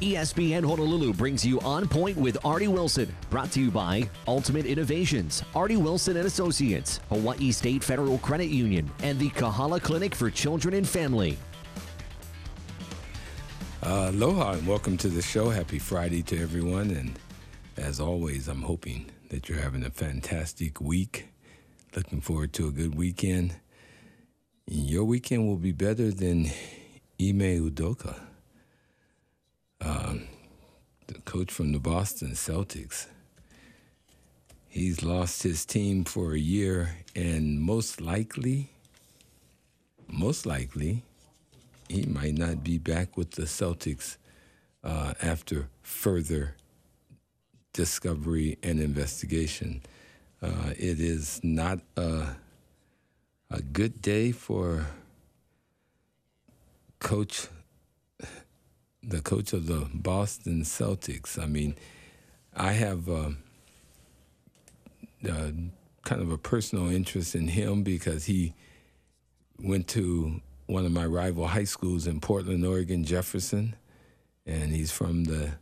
ESPN Honolulu brings you On Point with Artie Wilson. Brought to you by Ultimate Innovations, Artie Wilson and Associates, Hawaii State Federal Credit Union, and the Kahala Clinic for Children and Family. Uh, aloha and welcome to the show. Happy Friday to everyone. And as always, I'm hoping that you're having a fantastic week. Looking forward to a good weekend. Your weekend will be better than Ime Udoka um, the coach from the Boston Celtics. He's lost his team for a year, and most likely, most likely, he might not be back with the Celtics uh, after further discovery and investigation. Uh, it is not a, a good day for Coach the coach of the Boston Celtics. I mean, I have uh, uh, kind of a personal interest in him because he went to one of my rival high schools in Portland, Oregon, Jefferson, and he's from the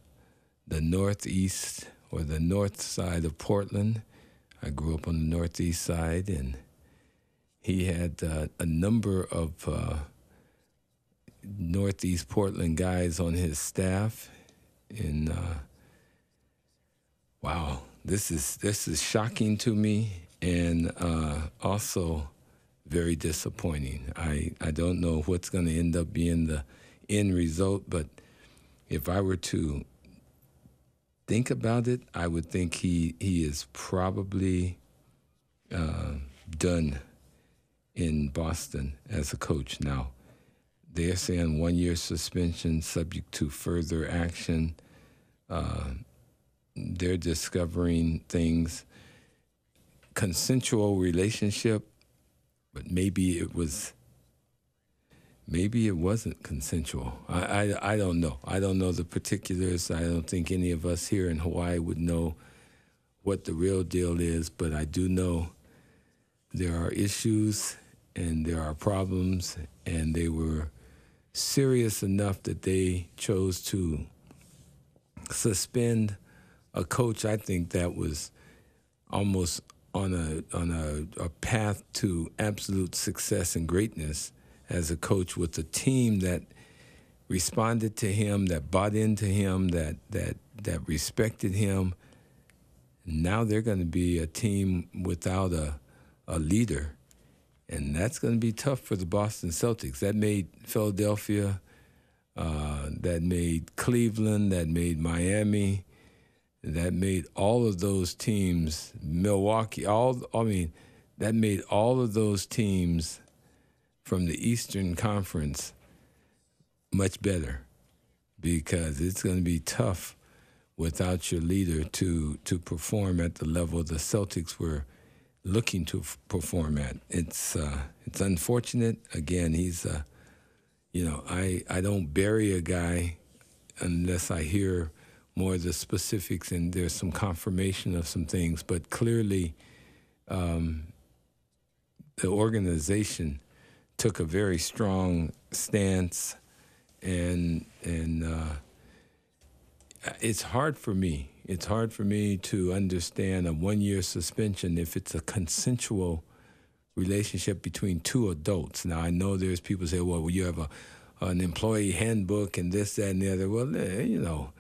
the northeast or the north side of Portland. I grew up on the northeast side, and he had uh, a number of uh, Northeast Portland guys on his staff, and uh, wow, this is this is shocking to me, and uh, also very disappointing. I I don't know what's going to end up being the end result, but if I were to think about it, I would think he he is probably uh, done in Boston as a coach now. They're saying one year suspension subject to further action. Uh, they're discovering things. Consensual relationship, but maybe it was. Maybe it wasn't consensual. I, I, I don't know. I don't know the particulars. I don't think any of us here in Hawaii would know what the real deal is, but I do know there are issues and there are problems, and they were serious enough that they chose to suspend a coach. I think that was almost on a on a, a path to absolute success and greatness as a coach with a team that responded to him, that bought into him, that that that respected him. Now they're going to be a team without a a leader and that's going to be tough for the Boston Celtics. That made Philadelphia, uh, that made Cleveland, that made Miami, that made all of those teams, Milwaukee, all, I mean, that made all of those teams from the Eastern Conference much better because it's going to be tough without your leader to to perform at the level the Celtics were looking to f- perform at. It's uh, it's unfortunate. Again, he's uh, you know I I don't bury a guy unless I hear more of the specifics and there's some confirmation of some things. But clearly, um, the organization took a very strong stance, and and uh, it's hard for me it's hard for me to understand a one year suspension if it's a consensual relationship between two adults. Now, I know there's people say, well, you have a, an employee handbook and this, that, and the other. Well, eh, you know,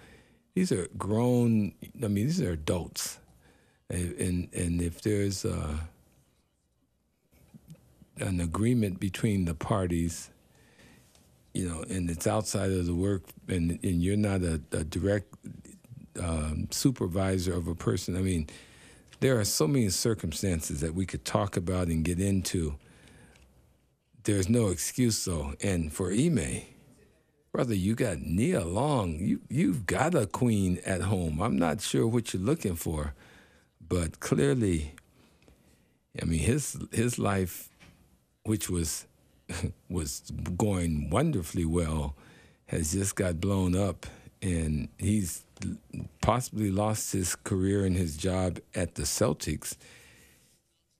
these are grown, I mean, these are adults. And, and if there's a, an agreement between the parties, you know, and it's outside of the work, and, and you're not a, a direct um, supervisor of a person. I mean, there are so many circumstances that we could talk about and get into. There's no excuse though. And for Ime, brother, you got Nia Long. You you've got a queen at home. I'm not sure what you're looking for, but clearly, I mean his his life, which was was going wonderfully well, has just got blown up, and he's possibly lost his career and his job at the Celtics,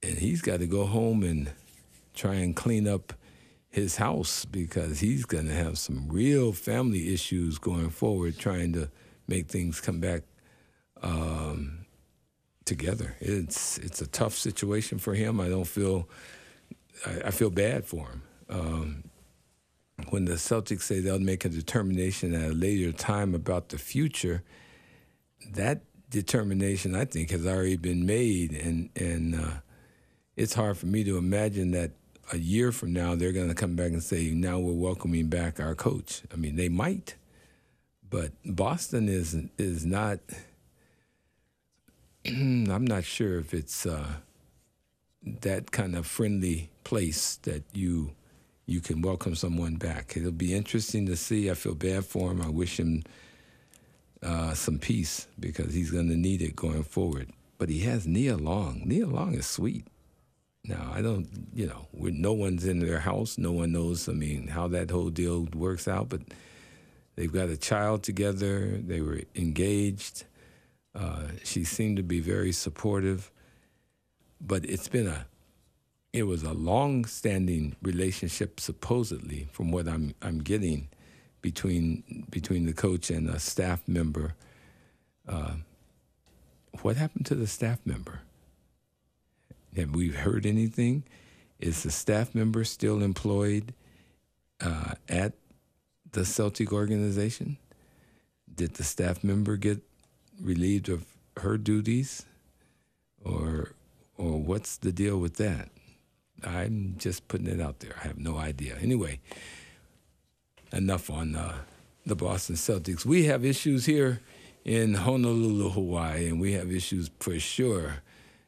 and he's got to go home and try and clean up his house because he's going to have some real family issues going forward, trying to make things come back um, together. It's it's a tough situation for him. I don't feel I, I feel bad for him. Um, when the Celtics say they'll make a determination at a later time about the future, that determination I think has already been made, and and uh, it's hard for me to imagine that a year from now they're going to come back and say now we're welcoming back our coach. I mean they might, but Boston is is not. I'm not sure if it's uh, that kind of friendly place that you you can welcome someone back. It'll be interesting to see. I feel bad for him. I wish him uh, some peace because he's going to need it going forward. But he has Nia Long. Nia Long is sweet. Now I don't, you know, no one's in their house. No one knows. I mean, how that whole deal works out. But they've got a child together. They were engaged. Uh, she seemed to be very supportive. But it's been a it was a long-standing relationship, supposedly, from what I'm I'm getting, between between the coach and a staff member. Uh, what happened to the staff member? Have we heard anything? Is the staff member still employed uh, at the Celtic organization? Did the staff member get relieved of her duties, or or what's the deal with that? I'm just putting it out there. I have no idea. Anyway, enough on uh, the Boston Celtics. We have issues here in Honolulu, Hawaii, and we have issues for sure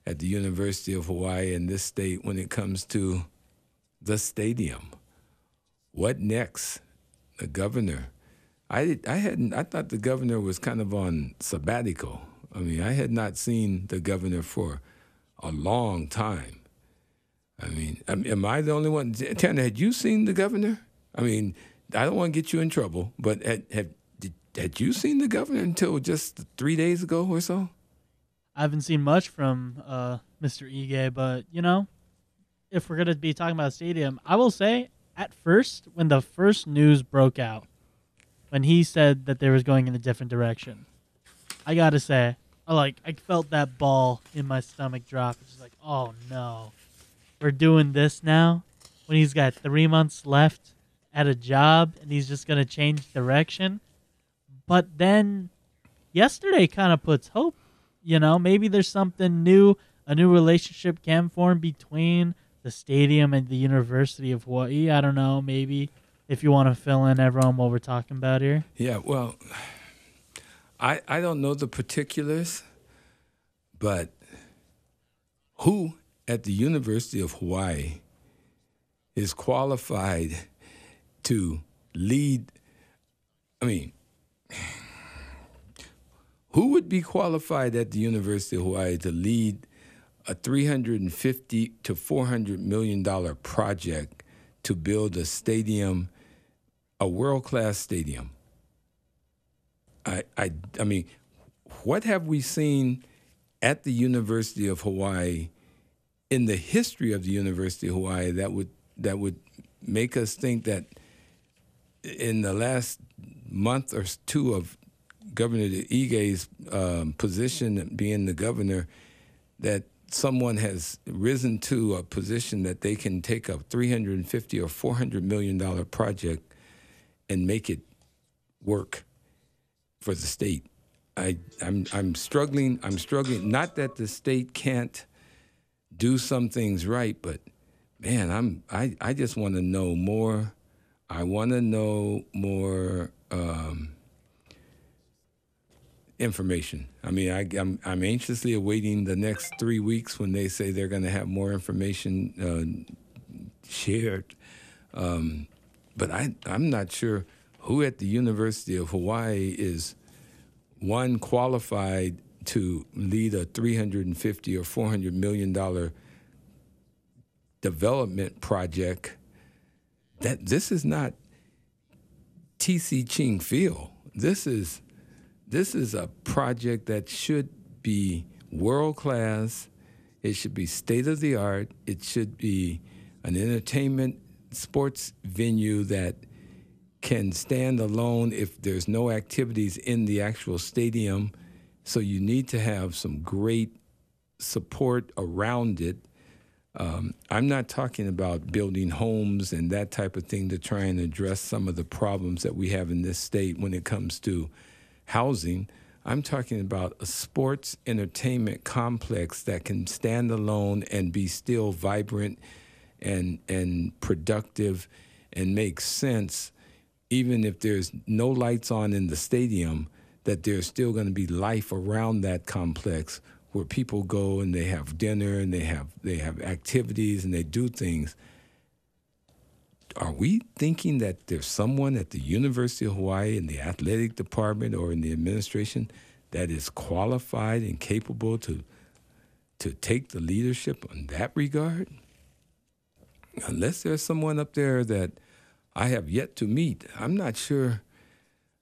at the University of Hawaii in this state when it comes to the stadium. What next? The governor. I I hadn't. I thought the governor was kind of on sabbatical. I mean, I had not seen the governor for a long time. I mean, am I the only one? Tanner, had you seen the governor? I mean, I don't want to get you in trouble, but had, had, did, had you seen the governor until just three days ago or so? I haven't seen much from uh, Mr. Ige, but you know, if we're gonna be talking about stadium, I will say at first when the first news broke out, when he said that they was going in a different direction, I gotta say, I like I felt that ball in my stomach drop. It's just like, oh no, we're doing this now when he's got three months left at a job and he's just going to change direction. But then yesterday kind of puts hope. You know, maybe there's something new, a new relationship can form between the stadium and the University of Hawaii. I don't know, maybe if you want to fill in everyone what we're talking about here. Yeah, well, I I don't know the particulars, but who at the University of Hawaii is qualified to lead. I mean, who would be qualified at the University of Hawaii to lead a 350 to 400 million dollar project to build a stadium, a world class stadium? I, I, I mean, what have we seen at the University of Hawaii in the history of the University of Hawaii that would that would make us think that in the last month or two of Governor Ige's um, position, being the governor, that someone has risen to a position that they can take a 350 or 400 million dollar project and make it work for the state. I, I'm, I'm struggling. I'm struggling. Not that the state can't do some things right, but man, I'm I, I just want to know more. I want to know more um, information. I mean, I, am I'm, I'm anxiously awaiting the next three weeks when they say they're going to have more information uh, shared. Um, but I I'm not sure who at the University of Hawaii is one qualified to lead a 350 or 400 million dollar development project that this is not TC Ching Field. This is this is a project that should be world class. It should be state of the art. It should be an entertainment sports venue that can stand alone if there's no activities in the actual stadium. So you need to have some great support around it. Um, I'm not talking about building homes and that type of thing to try and address some of the problems that we have in this state when it comes to housing. I'm talking about a sports entertainment complex that can stand alone and be still vibrant and and productive and make sense even if there's no lights on in the stadium that there's still going to be life around that complex where people go and they have dinner and they have they have activities and they do things are we thinking that there's someone at the University of Hawaii in the athletic department or in the administration that is qualified and capable to to take the leadership in that regard? Unless there's someone up there that I have yet to meet, I'm not sure.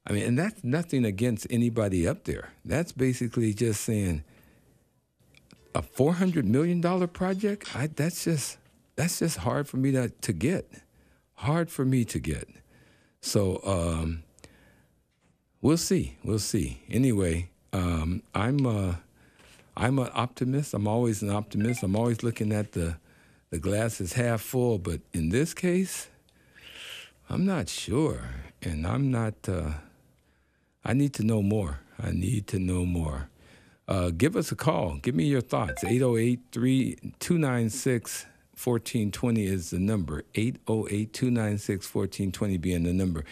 I mean, and that's nothing against anybody up there. That's basically just saying a four hundred million dollar project. I, that's just that's just hard for me to to get hard for me to get. So um, we'll see. We'll see. Anyway, um, I'm uh, I'm an optimist. I'm always an optimist. I'm always looking at the the glass is half full. But in this case, I'm not sure, and I'm not. Uh, I need to know more. I need to know more. Uh, give us a call. Give me your thoughts. 808 296 1420 is the number. 808 296 1420 being the number.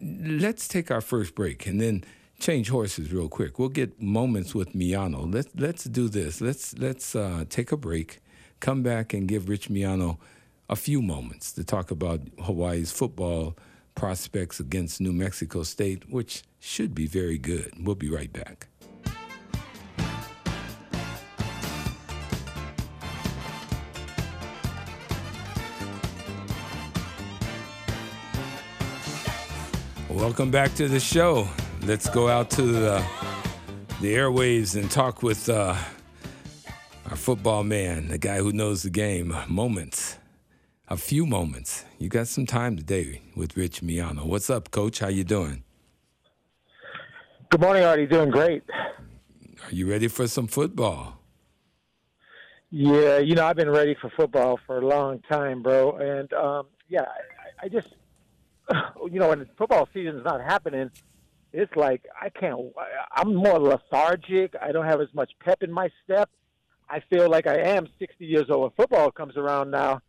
Let's take our first break and then change horses real quick. We'll get moments with Miano. Let's let's do this. Let's let's uh, take a break, come back and give Rich Miano a few moments to talk about Hawaii's football prospects against New Mexico State, which should be very good. We'll be right back. Welcome back to the show. Let's go out to the, the airwaves and talk with uh, our football man, the guy who knows the game. Moments, a few moments. You got some time today with Rich Miano. What's up, Coach? How you doing? Good morning, Artie. Doing great. Are you ready for some football? Yeah, you know I've been ready for football for a long time, bro. And um, yeah, I, I just you know, when football season's not happening, it's like I can't. I'm more lethargic. I don't have as much pep in my step. I feel like I am 60 years old. When football comes around now,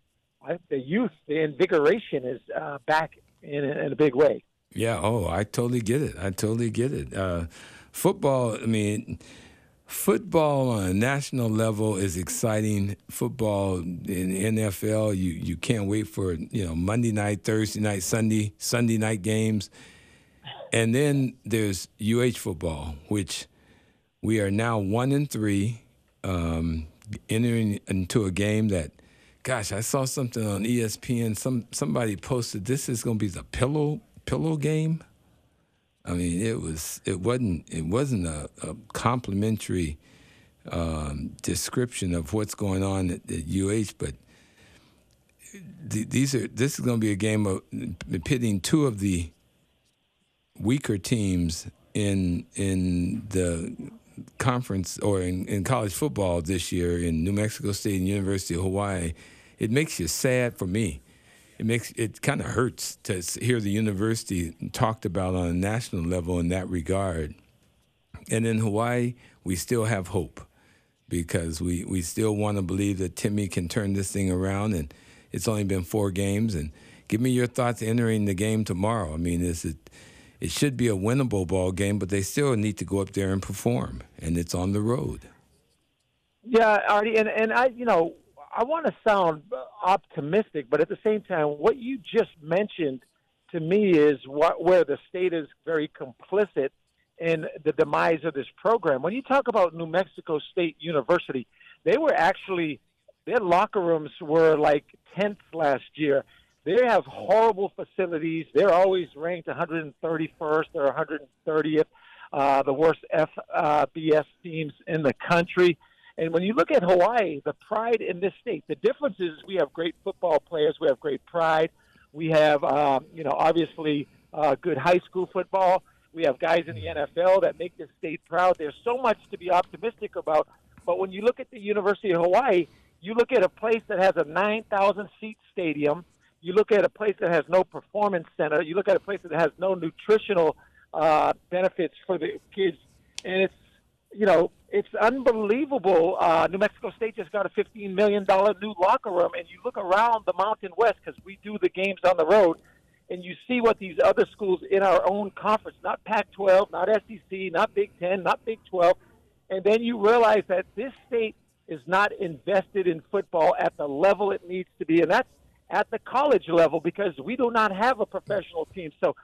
I, the youth, the invigoration is uh, back in, in a big way. Yeah. Oh, I totally get it. I totally get it. Uh, football. I mean football on a national level is exciting. Football in NFL, you you can't wait for you know Monday night, Thursday night, Sunday Sunday night games, and then there's UH football, which we are now one and three, um, entering into a game that. Gosh, I saw something on ESPN. Some somebody posted this is going to be the pillow pillow game. I mean, it was it wasn't it wasn't a, a complimentary um, description of what's going on at, at UH, but th- these are this is going to be a game of pitting two of the weaker teams in in the conference or in, in college football this year in New Mexico State and University of Hawaii. It makes you sad for me it makes it kind of hurts to hear the university talked about on a national level in that regard. And in Hawaii, we still have hope because we, we still want to believe that Timmy can turn this thing around. And it's only been four games. And give me your thoughts entering the game tomorrow. I mean, is it? It should be a winnable ball game, but they still need to go up there and perform, and it's on the road. Yeah, Artie, and and I, you know, I want to sound optimistic, but at the same time, what you just mentioned to me is what, where the state is very complicit in the demise of this program. When you talk about New Mexico State University, they were actually their locker rooms were like tenth last year. They have horrible facilities. They're always ranked 131st or 130th, uh, the worst FBS uh, teams in the country. And when you look at Hawaii, the pride in this state, the difference is we have great football players, we have great pride, we have, um, you know, obviously uh, good high school football. We have guys in the NFL that make this state proud. There's so much to be optimistic about. But when you look at the University of Hawaii, you look at a place that has a 9,000 seat stadium. You look at a place that has no performance center. You look at a place that has no nutritional uh, benefits for the kids, and it's you know it's unbelievable. Uh, New Mexico State just got a $15 million new locker room, and you look around the Mountain West because we do the games on the road, and you see what these other schools in our own conference, not Pac-12, not SEC, not Big Ten, not Big 12, and then you realize that this state is not invested in football at the level it needs to be, and that's at the college level because we do not have a professional team. So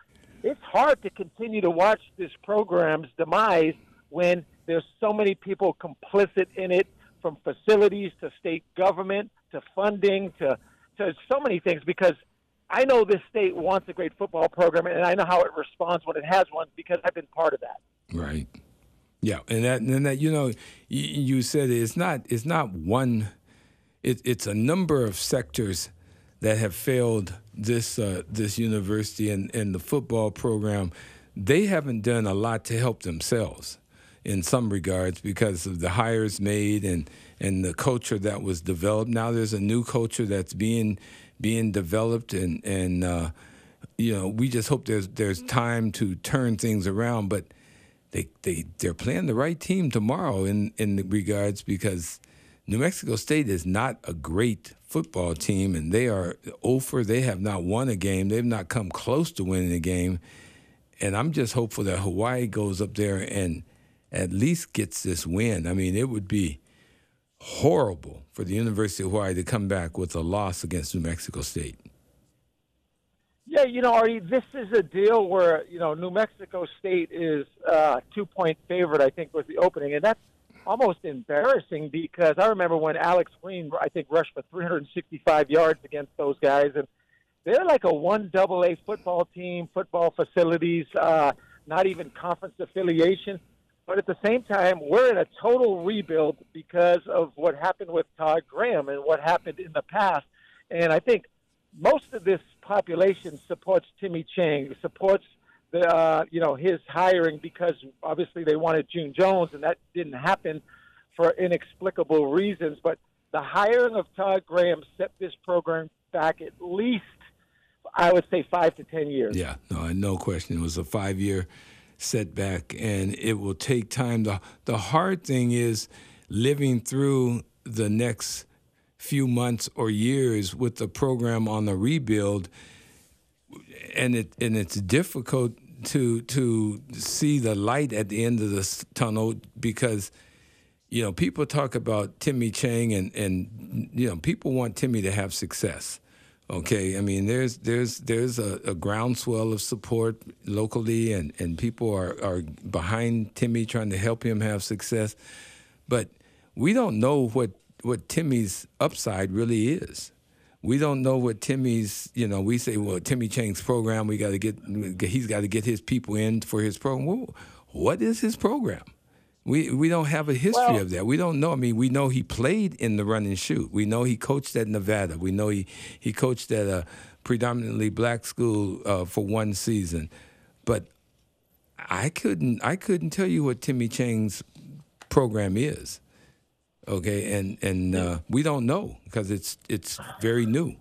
it's hard to continue to watch this program's demise when there's so many people complicit in it, from facilities to state government to funding to to so many things. Because I know this state wants a great football program, and I know how it responds when it has one because I've been part of that. Right. Yeah, and that and that you know you, said it's not it's not one, it, it's a number of sectors that have failed this uh, this university and, and the football program. They haven't done a lot to help themselves in some regards because of the hires made and and the culture that was developed. Now there's a new culture that's being being developed and and uh, you know we just hope there's there's time to turn things around, but they they they're playing the right team tomorrow in in regards because New Mexico State is not a great football team, and they are over. They have not won a game. They've not come close to winning a game. And I'm just hopeful that Hawaii goes up there and at least gets this win. I mean, it would be horrible for the University of Hawaii to come back with a loss against New Mexico State. Yeah, you know, Artie, this is a deal where you know New Mexico State is uh, two point favorite. I think was the opening, and that's almost embarrassing because I remember when Alex Green, I think, rushed for 365 yards against those guys, and they're like a one double A football team, football facilities, uh, not even conference affiliation. But at the same time, we're in a total rebuild because of what happened with Todd Graham and what happened in the past. And I think most of this population supports Timmy Chang, supports the uh, you know his hiring because obviously they wanted June Jones, and that didn't happen for inexplicable reasons. But the hiring of Todd Graham set this program back at least, I would say, five to ten years. Yeah, no, no question. It was a five-year setback, and it will take time. the The hard thing is living through the next few months or years with the program on the rebuild and it and it's difficult to to see the light at the end of the tunnel because you know people talk about Timmy Chang and and you know people want Timmy to have success. Okay, I mean there's there's there's a, a groundswell of support locally and and people are are behind Timmy trying to help him have success, but we don't know what what Timmy's upside really is we don't know what Timmy's, you know, we say, well, Timmy Chang's program, we got to get, he's got to get his people in for his program. Well, what is his program? We, we don't have a history well, of that. We don't know. I mean, we know he played in the run and shoot. We know he coached at Nevada. We know he, he coached at a predominantly black school uh, for one season. But I couldn't I couldn't tell you what Timmy Chang's program is okay, and and uh, we don't know because it's it's very new.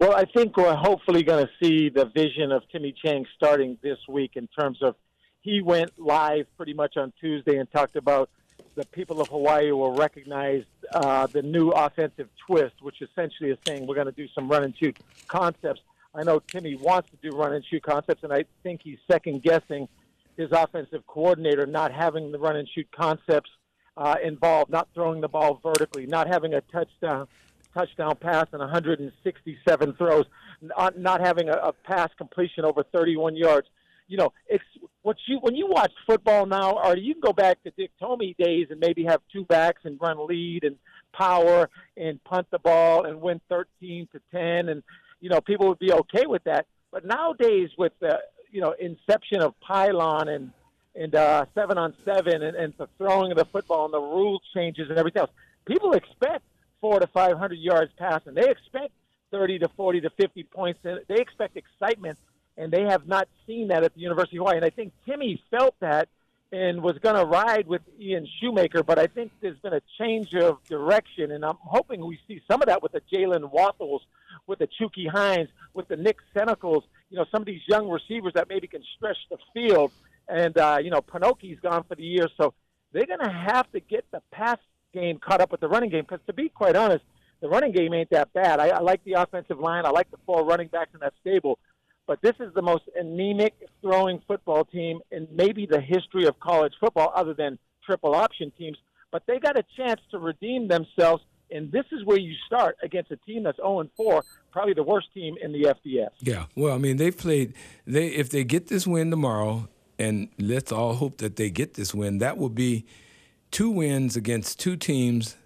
Well, I think we're hopefully going to see the vision of Timmy Chang starting this week in terms of he went live pretty much on Tuesday and talked about the people of Hawaii will recognize uh, the new offensive twist, which essentially is saying we're going to do some run and shoot concepts. I know Timmy wants to do run and shoot concepts, and I think he's second guessing his offensive coordinator not having the run and shoot concepts uh, involved, not throwing the ball vertically, not having a touchdown touchdown pass and 167 throws, not, not having a, a pass completion over 31 yards. You know, it's what you when you watch football now, or you can go back to Dick Tomey days and maybe have two backs and run lead and power and punt the ball and win 13 to 10, and you know people would be okay with that. But nowadays, with the you know inception of pylon and and uh, seven on seven and, and the throwing of the football and the rule changes and everything else. People expect four to five hundred yards passing. They expect thirty to forty to fifty points. They expect excitement, and they have not seen that at the University of Hawaii. And I think Timmy felt that and was going to ride with Ian Shoemaker, but I think there's been a change of direction, and I'm hoping we see some of that with the Jalen Walthalls, with the Chucky Hines, with the Nick Cenacles, you know, some of these young receivers that maybe can stretch the field and uh, you know Panoke's gone for the year, so they're going to have to get the pass game caught up with the running game. Because to be quite honest, the running game ain't that bad. I, I like the offensive line. I like the four running backs in that stable. But this is the most anemic throwing football team in maybe the history of college football, other than triple option teams. But they got a chance to redeem themselves, and this is where you start against a team that's 0 4, probably the worst team in the FBS. Yeah, well, I mean, they played. They if they get this win tomorrow, and let's all hope that they get this win. That will be two wins against two teams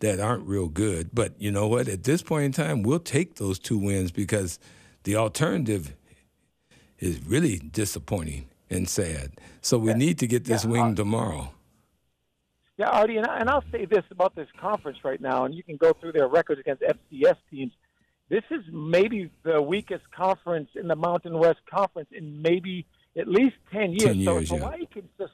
that aren't real good. But you know what? At this point in time, we'll take those two wins because the alternative is really disappointing and sad. So we yeah. need to get this yeah, win uh, tomorrow. Yeah, Artie, and, I, and I'll say this about this conference right now, and you can go through their records against FCS teams. This is maybe the weakest conference in the Mountain West Conference in maybe – at least 10 years. 10 years so if Hawaii yeah. can just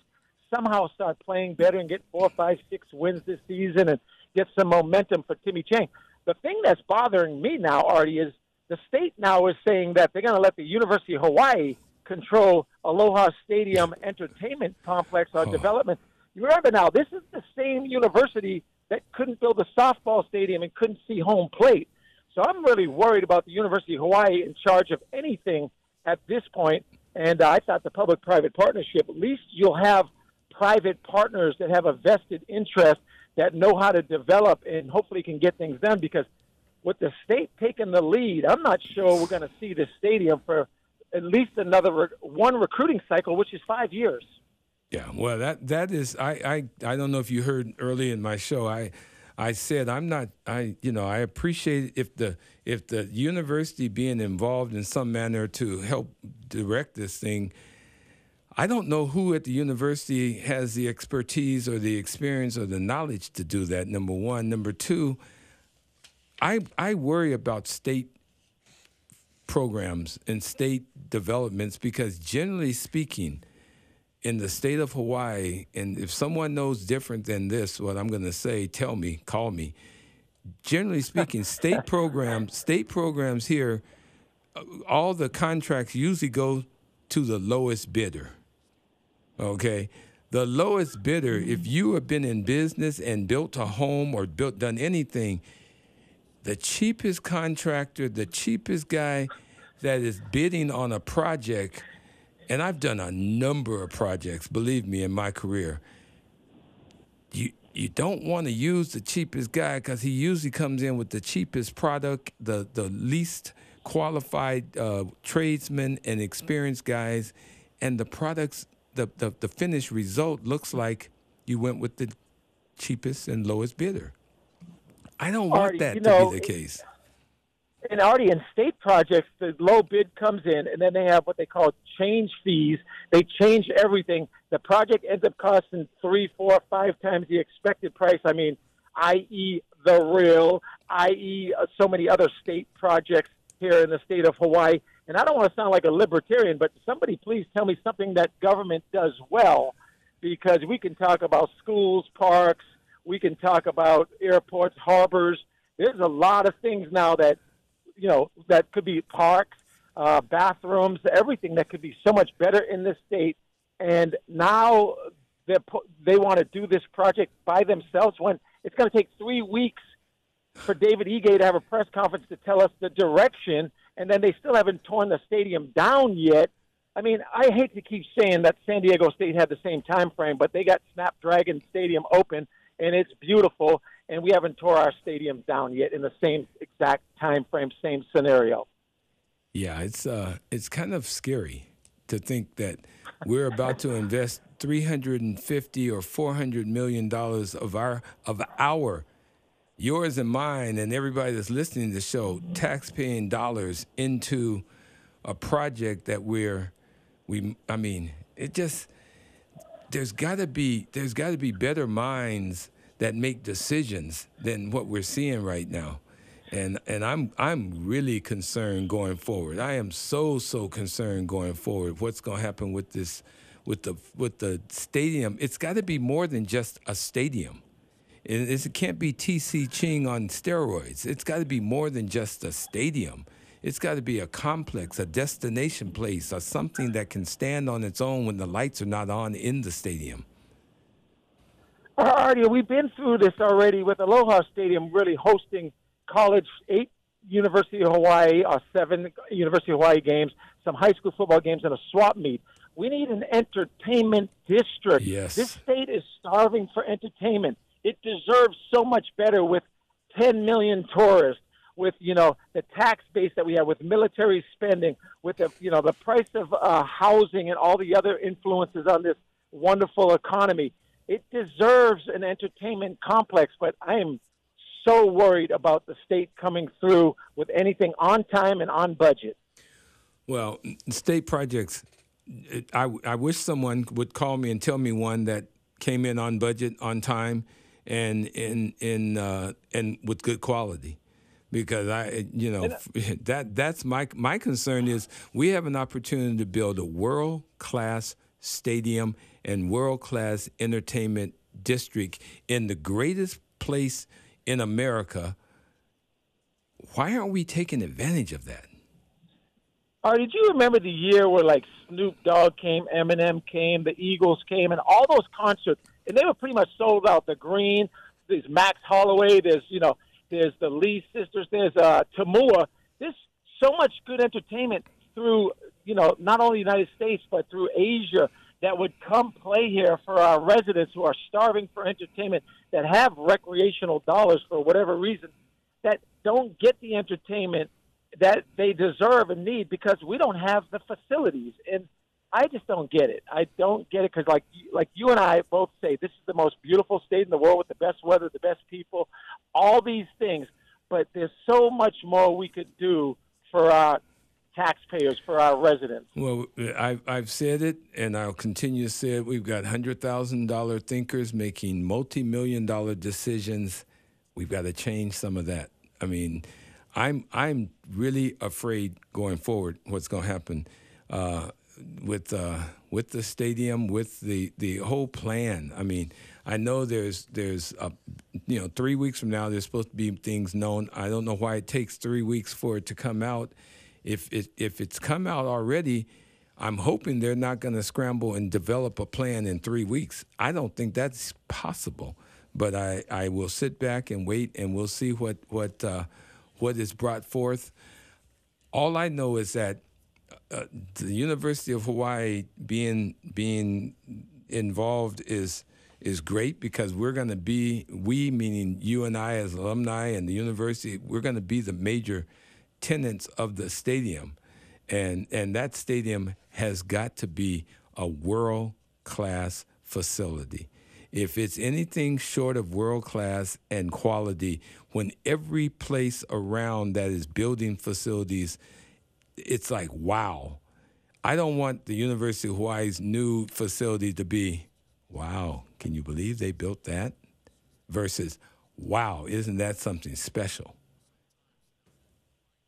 somehow start playing better and get four, five, six wins this season and get some momentum for Timmy Chang. The thing that's bothering me now, Artie, is the state now is saying that they're going to let the University of Hawaii control Aloha Stadium entertainment complex or oh. development. You remember now, this is the same university that couldn't build a softball stadium and couldn't see home plate. So I'm really worried about the University of Hawaii in charge of anything at this point. And I thought the public private partnership, at least you'll have private partners that have a vested interest that know how to develop and hopefully can get things done because with the state taking the lead, I'm not sure we're going to see this stadium for at least another re- one recruiting cycle, which is five years. Yeah, well, that that is I I, I don't know if you heard early in my show I I said I'm not I you know I appreciate if the if the university being involved in some manner to help direct this thing. I don't know who at the university has the expertise or the experience or the knowledge to do that. Number one, number two, I I worry about state programs and state developments because generally speaking in the state of Hawaii, and if someone knows different than this, what I'm going to say, tell me, call me. Generally speaking, state programs, state programs here, uh, all the contracts usually go to the lowest bidder. Okay, the lowest bidder. If you have been in business and built a home or built done anything, the cheapest contractor, the cheapest guy that is bidding on a project and I've done a number of projects, believe me, in my career. You you don't want to use the cheapest guy because he usually comes in with the cheapest product, the the least qualified uh, tradesmen and experienced guys, and the products, the, the the finished result looks like you went with the cheapest and lowest bidder. I don't want that to know, be the case and already in state projects, the low bid comes in, and then they have what they call change fees. They change everything. The project ends up costing three, four, five times the expected price. I mean, i.e., the real, i.e., uh, so many other state projects here in the state of Hawaii. And I don't want to sound like a libertarian, but somebody please tell me something that government does well, because we can talk about schools, parks, we can talk about airports, harbors. There's a lot of things now that you know, that could be parks, uh, bathrooms, everything that could be so much better in this state. And now they want to do this project by themselves when it's going to take three weeks for David Ige to have a press conference to tell us the direction, and then they still haven't torn the stadium down yet. I mean, I hate to keep saying that San Diego State had the same time frame, but they got Snapdragon Stadium open, and it's beautiful and we haven't tore our stadium down yet in the same exact time frame, same scenario. Yeah, it's uh, it's kind of scary to think that we're about to invest 350 or 400 million dollars of our of our yours and mine and everybody that's listening to the show tax-paying dollars into a project that we're we I mean, it just there's got to be there's got to be better minds that make decisions than what we're seeing right now. And and I'm I'm really concerned going forward. I am so so concerned going forward. What's going to happen with this with the with the stadium? It's got to be more than just a stadium. It, it can't be TC Ching on steroids. It's got to be more than just a stadium. It's got to be a complex, a destination place, or something that can stand on its own when the lights are not on in the stadium. Artie, we've been through this already with Aloha Stadium really hosting college eight University of Hawaii or seven University of Hawaii games, some high school football games, and a swap meet. We need an entertainment district. Yes. This state is starving for entertainment. It deserves so much better with 10 million tourists, with you know the tax base that we have, with military spending, with the you know the price of uh, housing and all the other influences on this wonderful economy. It deserves an entertainment complex, but I am so worried about the state coming through with anything on time and on budget. Well, state projects. I, I wish someone would call me and tell me one that came in on budget, on time, and in in uh, and with good quality because I, you know, that that's my my concern is we have an opportunity to build a world class stadium and world class entertainment district in the greatest place in America. Why aren't we taking advantage of that? All right, did you remember the year where like Snoop Dogg came, Eminem came, the Eagles came, and all those concerts, and they were pretty much sold out. The Green, there's Max Holloway, there's you know, there's the Lee sisters, there's uh, Tamua. There's so much good entertainment through you know not only the United States but through Asia that would come play here for our residents who are starving for entertainment that have recreational dollars for whatever reason that don't get the entertainment that they deserve and need because we don't have the facilities and I just don't get it. I don't get it because like like you and I both say this is the most beautiful state in the world with the best weather, the best people, all these things, but there's so much more we could do for our taxpayers, for our residents. Well, I've, I've said it, and I'll continue to say it. We've got $100,000 thinkers making multi million dollar decisions. We've got to change some of that. I mean, I'm, I'm really afraid going forward what's going to happen. Uh, with uh, with the stadium, with the, the whole plan. I mean, I know there's there's a, you know three weeks from now there's supposed to be things known. I don't know why it takes three weeks for it to come out if it, if it's come out already, I'm hoping they're not going to scramble and develop a plan in three weeks. I don't think that's possible, but I, I will sit back and wait, and we'll see what what uh, what is brought forth. All I know is that uh, the University of Hawaii being being involved is is great because we're going to be we meaning you and I as alumni and the university we're going to be the major tenants of the stadium, and and that stadium has got to be a world class facility. If it's anything short of world class and quality, when every place around that is building facilities, it's like wow. I don't want the University of Hawaii's new facility to be, wow, can you believe they built that? Versus, wow, isn't that something special?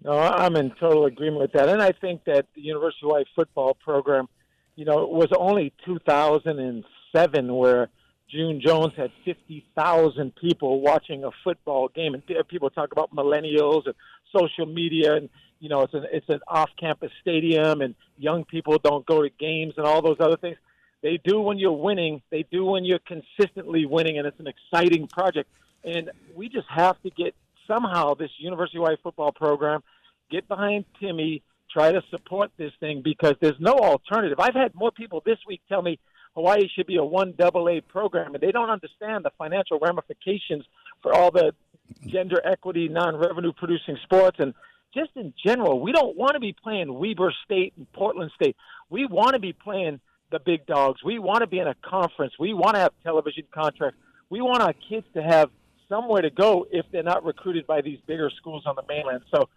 No, I'm in total agreement with that, and I think that the University of Hawaii football program, you know, it was only 2007 where June Jones had 50,000 people watching a football game, and people talk about millennials and social media, and you know, it's an it's an off-campus stadium, and young people don't go to games and all those other things. They do when you're winning. They do when you're consistently winning, and it's an exciting project. And we just have to get somehow this university-wide football program get behind Timmy, try to support this thing because there's no alternative. I've had more people this week tell me Hawaii should be a one double A program, and they don't understand the financial ramifications for all the gender equity, non-revenue producing sports, and just in general, we don't want to be playing Weber State and Portland State. We want to be playing the big dogs. We want to be in a conference. We want to have television contracts. We want our kids to have somewhere to go if they're not recruited by these bigger schools on the mainland. So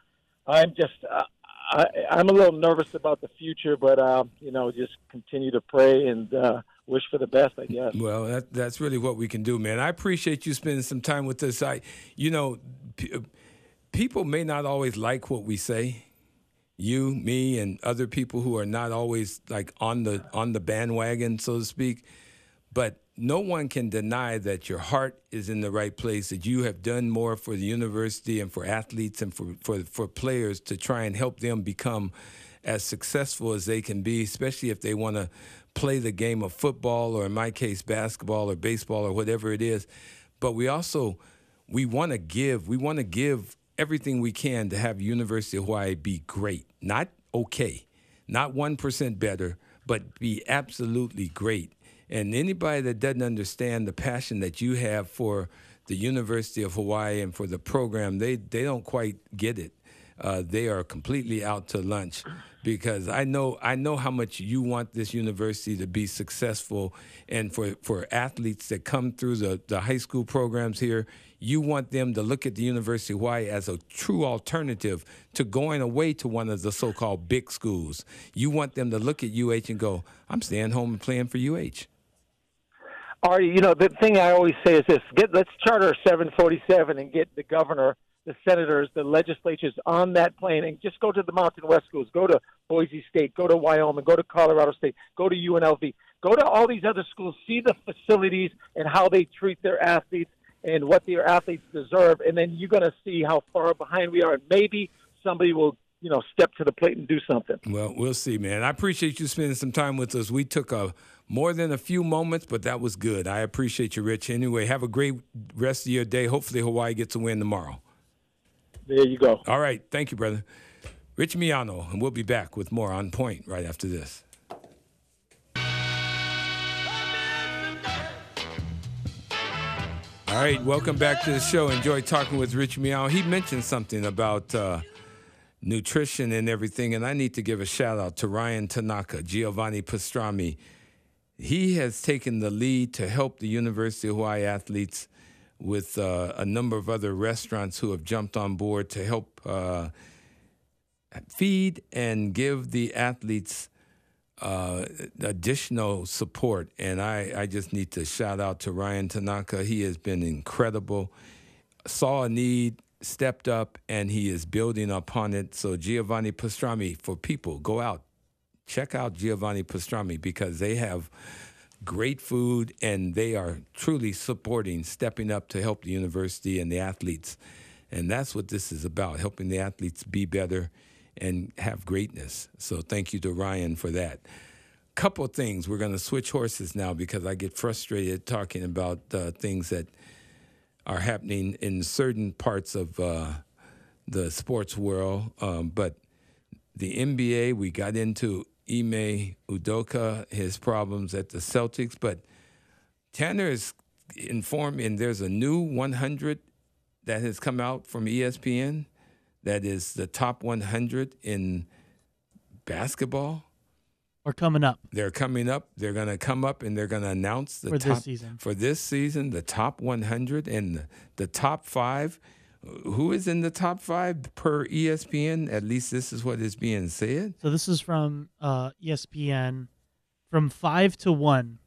I'm just uh, I, I'm a little nervous about the future, but uh, you know, just continue to pray and uh, wish for the best, I guess. Well, that, that's really what we can do, man. I appreciate you spending some time with us. I, you know, p- people may not always like what we say. You, me, and other people who are not always like on the on the bandwagon, so to speak. But no one can deny that your heart is in the right place, that you have done more for the university and for athletes and for, for, for players to try and help them become as successful as they can be, especially if they want to play the game of football or in my case basketball or baseball or whatever it is. But we also we want to give, we want to give everything we can to have University of Hawaii be great, not okay, not 1% better, but be absolutely great. And anybody that doesn't understand the passion that you have for the University of Hawaii and for the program, they, they don't quite get it. Uh, they are completely out to lunch because I know I know how much you want this university to be successful, and for, for athletes that come through the, the high school programs here, you want them to look at the University of Hawaii as a true alternative to going away to one of the so-called big schools. You want them to look at UH and go, "I'm staying home and playing for UH." Artie, you you know the thing I always say is this: get let's charter a 747 and get the governor the senators, the legislatures on that plane and just go to the Mountain West schools, go to Boise State, go to Wyoming, go to Colorado State, go to UNLV, go to all these other schools, see the facilities and how they treat their athletes and what their athletes deserve, and then you're going to see how far behind we are, and maybe somebody will you know step to the plate and do something. Well, we'll see, man. I appreciate you spending some time with us. We took a more than a few moments, but that was good. I appreciate you, Rich. Anyway, have a great rest of your day. Hopefully, Hawaii gets a win tomorrow. There you go. All right. Thank you, brother. Rich Miano, and we'll be back with more on point right after this. All right, welcome back to the show. Enjoy talking with Rich Miano. He mentioned something about uh, nutrition and everything, and I need to give a shout out to Ryan Tanaka, Giovanni Pastrami. He has taken the lead to help the University of Hawaii athletes with uh, a number of other restaurants who have jumped on board to help uh, feed and give the athletes uh, additional support. And I, I just need to shout out to Ryan Tanaka. He has been incredible, saw a need, stepped up, and he is building upon it. So, Giovanni Pastrami, for people, go out, check out Giovanni Pastrami because they have great food, and they are truly supporting, stepping up to help the university and the athletes. And that's what this is about helping the athletes be better and have greatness. So thank you to Ryan for that. Couple things. We're going to switch horses now because I get frustrated talking about uh, things that are happening in certain parts of uh, the sports world. Um, but the NBA, we got into Ime Udoka, his problems at the Celtics. But Tanner is informed, and there's a new 100 that has come out from ESPN that is the top 100 in basketball. Are coming up. They're coming up. They're going to come up and they're going to announce the for top this season. for this season, the top 100 and the, the top five who is in the top five per ESPN? At least this is what is being said. So this is from uh, ESPN. From five to one,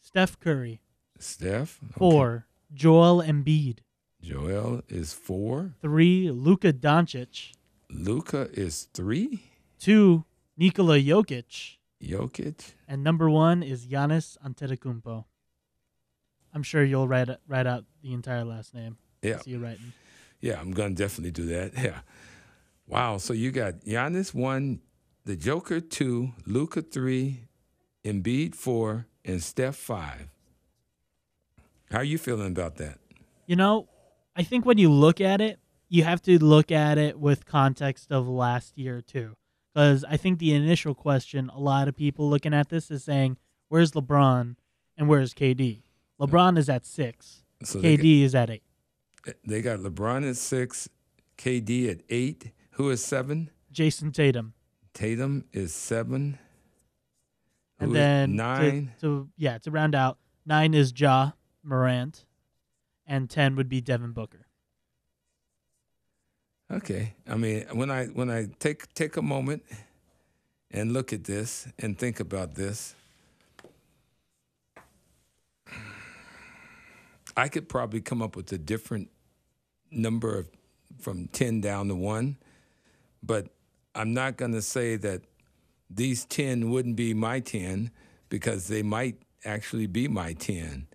Steph Curry. Steph. Okay. Four, Joel Embiid. Joel is four. Three, Luka Doncic. Luka is three. Two, Nikola Jokic. Jokic. And number one is Giannis Antetokounmpo. I'm sure you'll write write out the entire last name. Yeah. See you writing. Yeah, I'm gonna definitely do that. Yeah. Wow. So you got Giannis one, the Joker two, Luka three, Embiid four, and Steph five. How are you feeling about that? You know, I think when you look at it, you have to look at it with context of last year too. Because I think the initial question, a lot of people looking at this is saying, "Where's LeBron and where's KD?" LeBron is at six. So KD is at eight. They got LeBron at six, KD at eight. Who is seven? Jayson Tatum. Tatum is seven. Who and then nine. To, to, yeah, to round out, nine is Ja Morant, and ten would be Devin Booker. Okay, I mean when I when I take take a moment and look at this and think about this, I could probably come up with a different number of from 10 down to 1, but I'm not going to say that these 10 wouldn't be my 10 because they might actually be my 10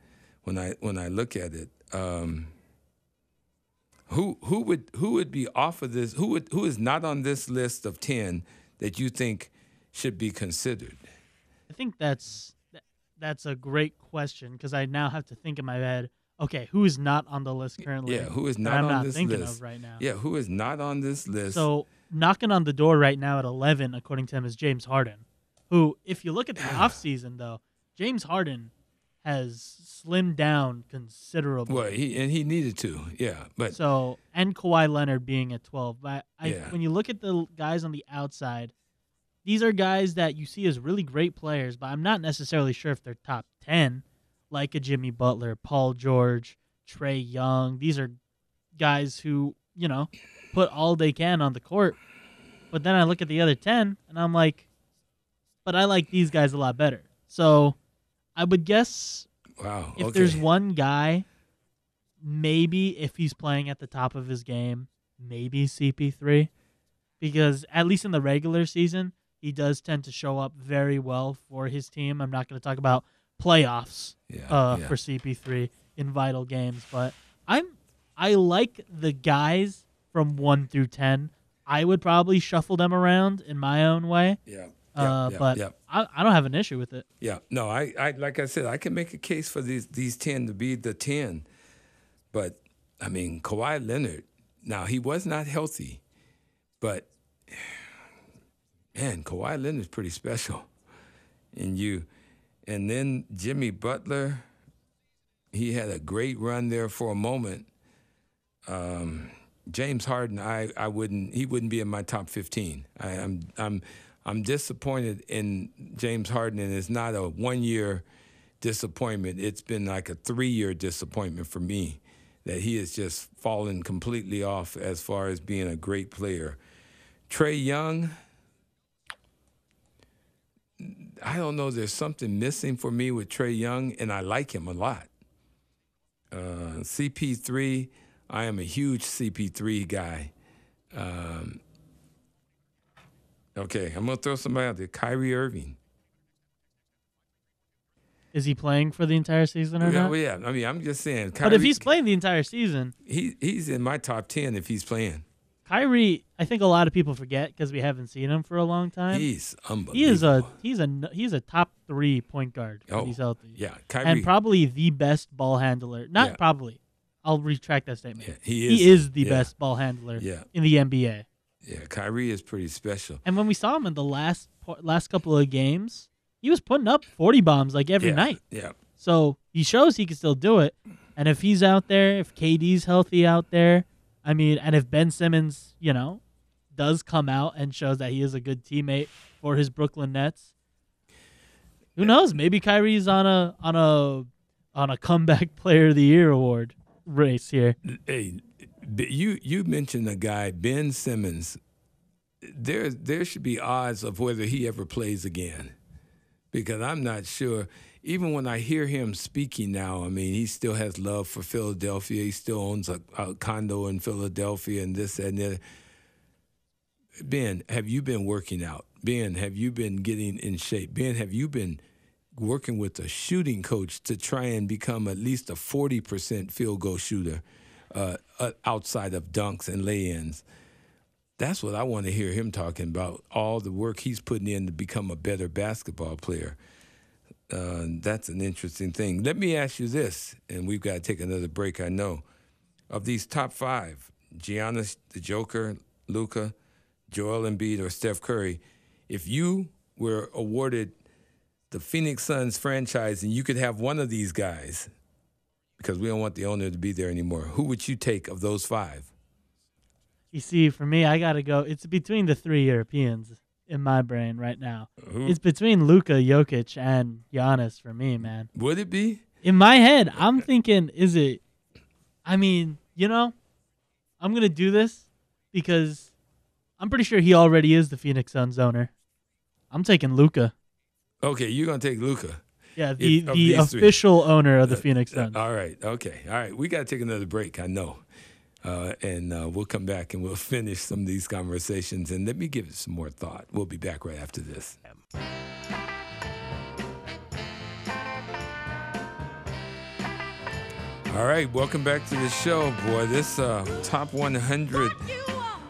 when I when I look at it. Um, who who would who would be off of this? Who would who is not on this list of 10 that you think should be considered? I think that's that's a great question because I now have to think in my head. Okay, who is not on the list currently? Yeah, who is not I'm on not this thinking list of right now. Yeah, who is not on this list? So knocking on the door right now at 11, according to him, is James Harden, who, if you look at the offseason, though, James Harden has slimmed down considerably. well, he and he needed to. Yeah, but So and Kawhi Leonard being at twelve. But I, Yeah. when you look at the guys on the outside, these are guys that you see as really great players, but I'm not necessarily sure if they're top ten, like a Jimmy Butler, Paul George, Trae Young. These are guys who you know put all they can on the court. But then I look at the other ten, and I'm like, but I like these guys a lot better. So I would guess wow. if okay. there's one guy, maybe if he's playing at the top of his game, maybe CP3, because at least in the regular season, he does tend to show up very well for his team. I'm not going to talk about playoffs yeah, uh, yeah. for CP3 in vital games, but I'm I like the guys from one through ten. I would probably shuffle them around in my own way, yeah, uh, yeah, but yeah. I, I don't have an issue with it. Yeah, no, I, I like I said, I can make a case for these these ten to be the ten, but I mean Kawhi Leonard. Now he was not healthy, but man, Kawhi Leonard's pretty special, and you, and then Jimmy Butler. He had a great run there for a moment. Um, James Harden, I, I wouldn't he wouldn't be in my top fifteen. I, I'm I'm I'm disappointed in James Harden, and it's not a one year disappointment. It's been like a three year disappointment for me that he has just fallen completely off as far as being a great player. Trae Young, I don't know. There's something missing for me with Trae Young, and I like him a lot. Uh, CP3, I am a huge CP3 guy. Um, okay, I'm gonna throw somebody out there. Kyrie Irving. Is he playing for the entire season or Yeah, not? well, yeah. I mean, I'm just saying. Kyrie, But if he's playing the entire season, he he's in my top ten if he's playing. Kyrie, I think a lot of people forget because we haven't seen him for a long time. He's unbelievable. he is a he's a he's a top three point guard when Oh, he's healthy, yeah. Kyrie. and probably the best ball handler. Not Yeah. probably. I'll retract that statement. yeah, he is. he is the yeah, best ball handler Yeah, in the NBA. yeah. Kyrie is pretty special. And when we saw him in the last last couple of games, he was putting up forty bombs like every night. Yeah, So he shows he can still do it. And if he's out there, if KD's healthy out there, I mean, and if Ben Simmons, you know, does come out and shows that he is a good teammate for his Brooklyn Nets, who knows? Maybe Kyrie's on a on a on a comeback player of the year award race here. Hey, you you mentioned a guy Ben Simmons. There there should be odds of whether he ever plays again, because I'm not sure. Even when I hear him speaking now, I mean, he still has love for Philadelphia. He still owns a, a condo in Philadelphia and this and that. Ben, have you been working out? Ben, have you been getting in shape? Ben, have you been working with a shooting coach to try and become at least a 40% field goal shooter uh, uh, outside of dunks and lay ins? That's what I want to hear him talking about. All the work he's putting in to become a better basketball player. Uh, that's an interesting thing. Let me ask you this, and we've got to take another break, I know. Of these top five, Giannis, the Joker, Luka, Joel Embiid, or Steph Curry, if you were awarded the Phoenix Suns franchise and you could have one of these guys, because we don't want the owner to be there anymore, who would you take of those five? You see, for me, I got to go. It's between the three Europeans in my brain right now. Who It's between Luka Jokic and Giannis for me, man. would it be? In my head, I'm thinking, is it? I mean, you know, I'm gonna do this because I'm pretty sure he already is the Phoenix Suns owner. I'm taking Luka. Okay, you're gonna take Luka. Yeah, the If- the these three. official owner of the Phoenix Uh, Suns. all right. Okay. All right. We got to take another break. I know. Uh, and uh, we'll come back and we'll finish some of these conversations. And let me give it some more thought. We'll be back right after this. All right. Welcome back to the show, boy. This uh, top 100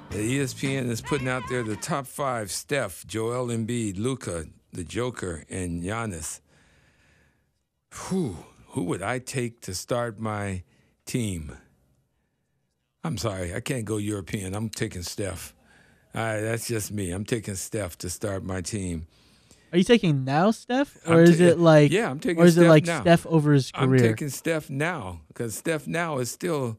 that ESPN is putting out there the top five Steph, Joel Embiid, Luka, the Joker, and Giannis. Whew, who would I take to start my team? I'm sorry, I can't go European. I'm taking Steph. Right, that's just me. I'm taking Steph to start my team. Are you taking now, Steph, or I'm is ta- it like yeah, I'm taking or is it like now. Steph over his career? I'm taking Steph now because Steph now is still.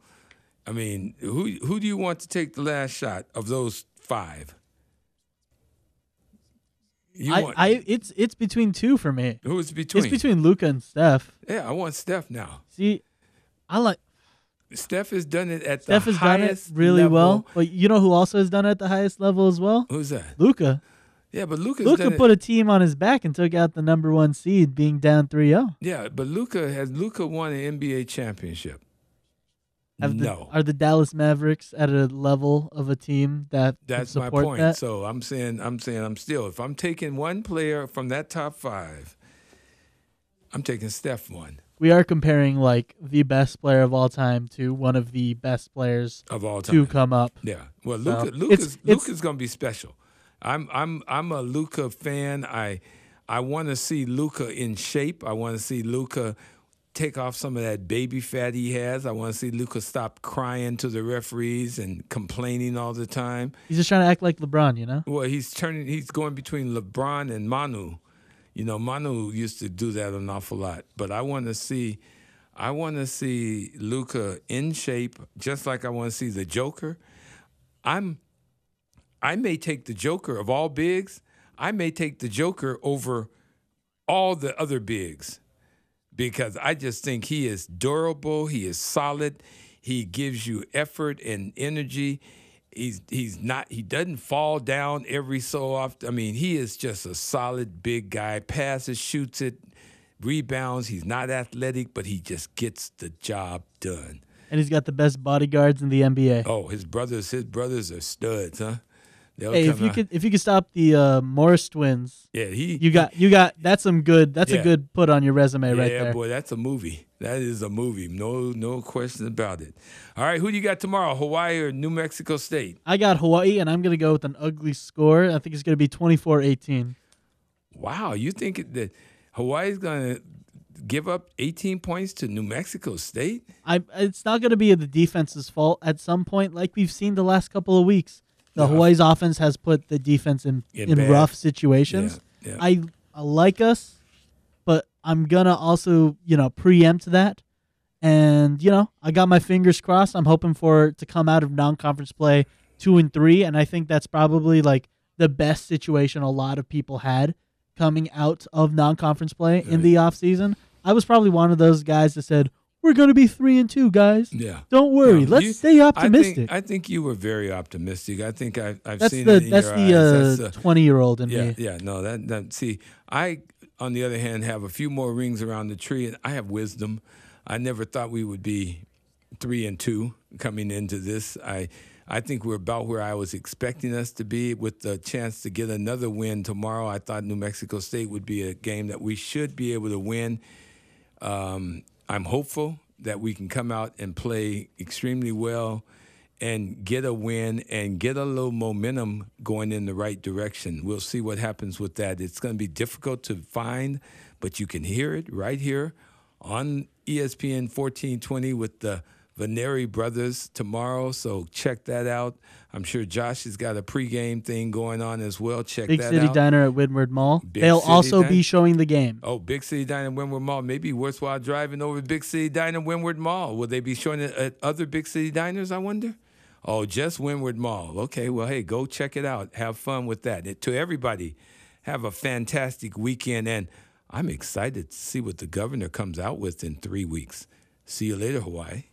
I mean, who who do you want to take the last shot of those five? You I, want I it's it's between two for me. who is between? It's between Luka and Steph. Yeah, I want Steph now. See, I like Steph has done it at Steph the has done it really level. well. But you know who also has done it at the highest level as well? Who's that? Luka. Yeah, but Luka. Luka done it. put a team on his back and took out the number one seed, being down oh. 3-0. Yeah, but Luka has Luka won an NBA championship. Have the, no, are the Dallas Mavericks at a level of a team that that's my point. that? So I'm saying, I'm saying, I'm still. If I'm taking one player from that top five, I'm taking Steph one we are comparing like the best player of all time to one of the best players of all time. to come up. Yeah. Well, So, Luka, it's- Luka's Luka's gonna be special. I'm I'm I'm a Luka fan. I I want to see Luka in shape. I want to see Luka take off some of that baby fat he has. I want to see Luka stop crying to the referees and complaining all the time. He's just trying to act like LeBron, you know? Well, he's turning. He's going between LeBron and Manu. You know, Manu used to do that an awful lot. But I want to see, I want to see Luka in shape, just like I want to see the Joker. I'm, I may take the Joker of all bigs. I may take the Joker over all the other bigs because I just think he is durable. He is solid. He gives you effort and energy. He's he's not he doesn't fall down every so often. I mean, he is just a solid big guy. Passes, shoots it, rebounds. He's not athletic, but he just gets the job done. And he's got the best bodyguards in the NBA. Oh, his brothers, his brothers are studs, huh? They'll hey, if you out- could if you could stop the uh, Morris twins, yeah, he you got you got that's some good that's Yeah. a good put on your resume right there. yeah, boy, that's a movie. That is a movie. No, no question about it. All right, who do you got tomorrow? Hawaii or New Mexico State? I got Hawaii and I'm gonna go with an ugly score. I think it's gonna be 24-18. Wow, you think that Hawaii's going to give up 18 points to New Mexico State? I it's not gonna be the defense's fault at some point, like we've seen the last couple of weeks. The Yeah. Hawaii's offense has put the defense in In in bad- rough situations. Yeah. I I like us, but I'm gonna also you know preempt that, and you know I got my fingers crossed. I'm hoping for to come out of non-conference play two and three, and I think that's probably like the best situation a lot of people had coming out of non-conference play in the off season. I was probably one of those guys that said we're gonna be three and two, guys. Yeah. Don't worry. No, Let's you- stay I optimistic. think, I think you were very optimistic. I think I, I've that's seen the it in that's your the eyes. uh, That's, uh, twenty year old in yeah, me. yeah. No, that, that see, I on the other hand have a few more rings around the tree, and I have wisdom. I never thought we would be three and two coming into this. I I think we're about where I was expecting us to be with the chance to get another win tomorrow. I thought New Mexico State would be a game that we should be able to win. Um, I'm hopeful that we can come out and play extremely well and get a win and get a little momentum going in the right direction. We'll see what happens with that. It's going to be difficult to find, but you can hear it right here on ESPN 1420 with the Veneri brothers tomorrow. So check that out. I'm sure Josh has got a pregame thing going on as well. Check that out. Big that City out. Diner at Windward Mall. Big They'll City also be showing the game. Oh, Big City Diner, at Windward Mall. Maybe worthwhile driving over to Big City Diner, at Windward Mall. Will they be showing it at other Big City Diners, I wonder? Oh, just Windward Mall. Okay, well, hey, go check it out. Have fun with that. And to everybody, have a fantastic weekend. And I'm excited to see what the governor comes out with in three weeks. See you later, Hawaii.